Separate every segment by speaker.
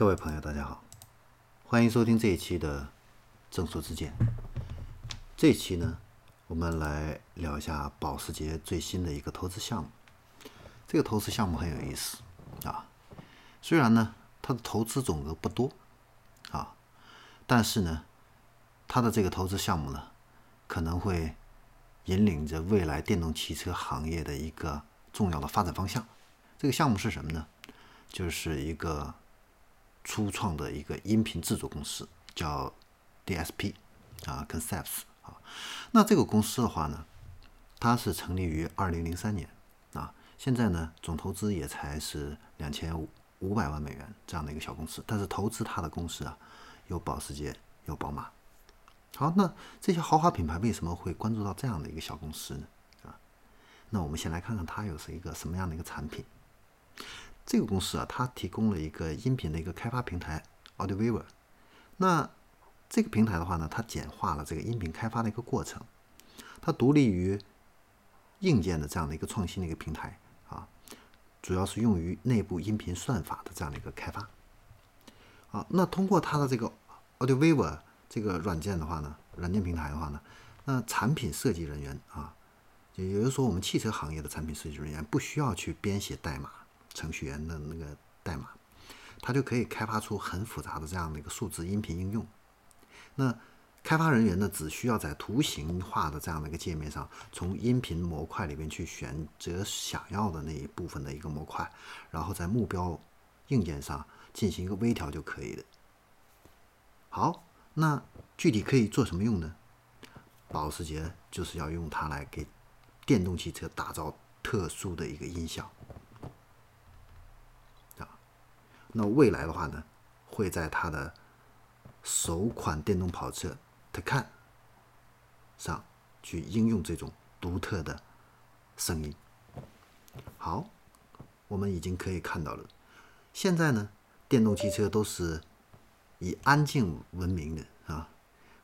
Speaker 1: 各位朋友，大家好，欢迎收听这一期的正说之见。这一期呢，我们来聊一下保时捷最新的一个投资项目。这个投资项目很有意思啊，虽然呢，它的投资总额不多啊，但是呢，它的这个投资项目呢，可能会引领着未来电动汽车行业的一个重要的发展方向。这个项目是什么呢？就是一个初创的一个音频制作公司，叫 DSP 啊，Concepts 啊。那这个公司的话呢，它是成立于二零零三年啊，现在呢总投资也才是两千五五百万美元这样的一个小公司。但是投资它的公司啊，有保时捷，有宝马。好，那这些豪华品牌为什么会关注到这样的一个小公司呢？啊，那我们先来看看它又是一个什么样的一个产品。这个公司啊，它提供了一个音频的一个开发平台 AudioViewer。那这个平台的话呢，它简化了这个音频开发的一个过程，它独立于硬件的这样的一个创新的一个平台啊，主要是用于内部音频算法的这样的一个开发。啊，那通过它的这个 AudioViewer 这个软件的话呢，软件平台的话呢，那产品设计人员啊，也就是说我们汽车行业的产品设计人员不需要去编写代码。程序员的那个代码，它就可以开发出很复杂的这样的一个数字音频应用。那开发人员呢，只需要在图形化的这样的一个界面上，从音频模块里面去选择想要的那一部分的一个模块，然后在目标硬件上进行一个微调就可以了。好，那具体可以做什么用呢？保时捷就是要用它来给电动汽车打造特殊的一个音效。那未来的话呢，会在它的首款电动跑车 Taycan 上去应用这种独特的声音。好，我们已经可以看到了，现在呢，电动汽车都是以安静闻名的啊，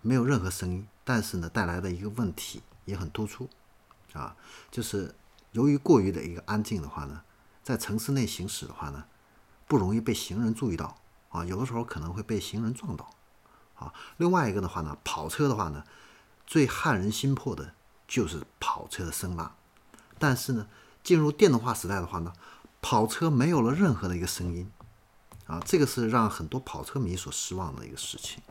Speaker 1: 没有任何声音，但是呢，带来的一个问题也很突出啊，就是由于过于的一个安静的话呢，在城市内行驶的话呢。不容易被行人注意到啊，有的时候可能会被行人撞到啊。另外一个的话呢，跑车的话呢，最撼人心魄的就是跑车的声浪。但是呢，进入电动化时代的话呢，跑车没有了任何的一个声音啊，这个是让很多跑车迷所失望的一个事情。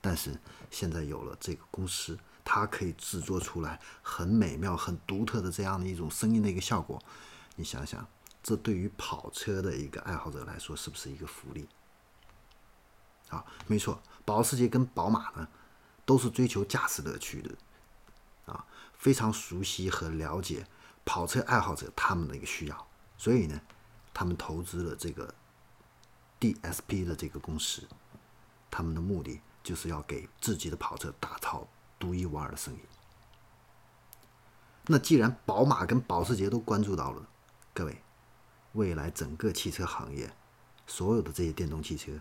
Speaker 1: 但是现在有了这个公司，它可以制作出来很美妙、很独特的这样的一种声音的一个效果，你想想。这对于跑车的一个爱好者来说，是不是一个福利？啊，没错，保时捷跟宝马呢，都是追求驾驶乐趣的，啊，非常熟悉和了解跑车爱好者他们的一个需要，所以呢，他们投资了这个 DSP 的这个公司，他们的目的就是要给自己的跑车打造独一无二的声音。那既然宝马跟保时捷都关注到了，各位。未来整个汽车行业，所有的这些电动汽车，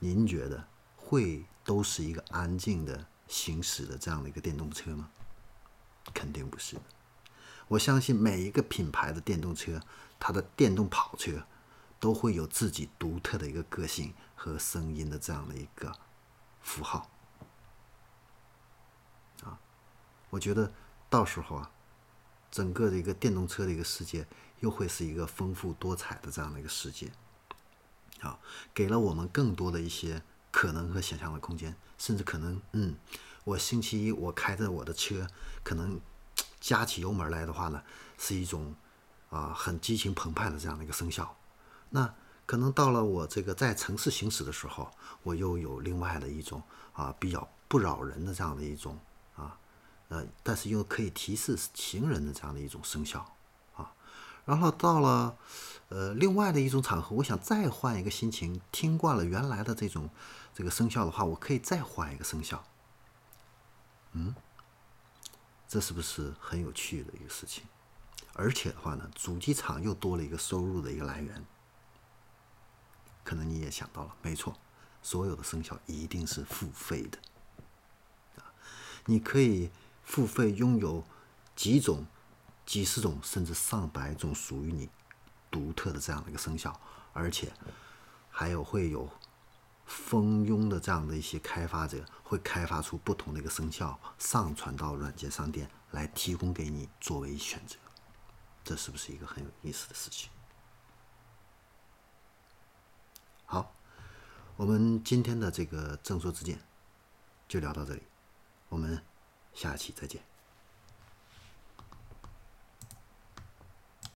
Speaker 1: 您觉得会都是一个安静的行驶的这样的一个电动车吗？肯定不是。我相信每一个品牌的电动车，它的电动跑车都会有自己独特的一个个性和声音的这样的一个符号。啊，我觉得到时候啊，整个的一个电动车的一个世界。又会是一个丰富多彩的这样的一个世界，好，给了我们更多的一些可能和想象的空间，甚至可能，嗯，我星期一我开着我的车，可能加起油门来的话呢，是一种啊很激情澎湃的这样的一个声效。那可能到了我这个在城市行驶的时候，我又有另外的一种啊比较不扰人的这样的一种啊呃，但是又可以提示行人的这样的一种声效。然后到了，呃，另外的一种场合，我想再换一个心情，听惯了原来的这种这个声效的话，我可以再换一个声效。嗯，这是不是很有趣的一个事情？而且的话呢，主机厂又多了一个收入的一个来源。可能你也想到了，没错，所有的声效一定是付费的。你可以付费拥有几种。几十种甚至上百种属于你独特的这样的一个生肖，而且还有会有蜂拥的这样的一些开发者，会开发出不同的一个生肖，上传到软件商店来提供给你作为选择，这是不是一个很有意思的事情？好，我们今天的这个正说之见就聊到这里，我们下期再见。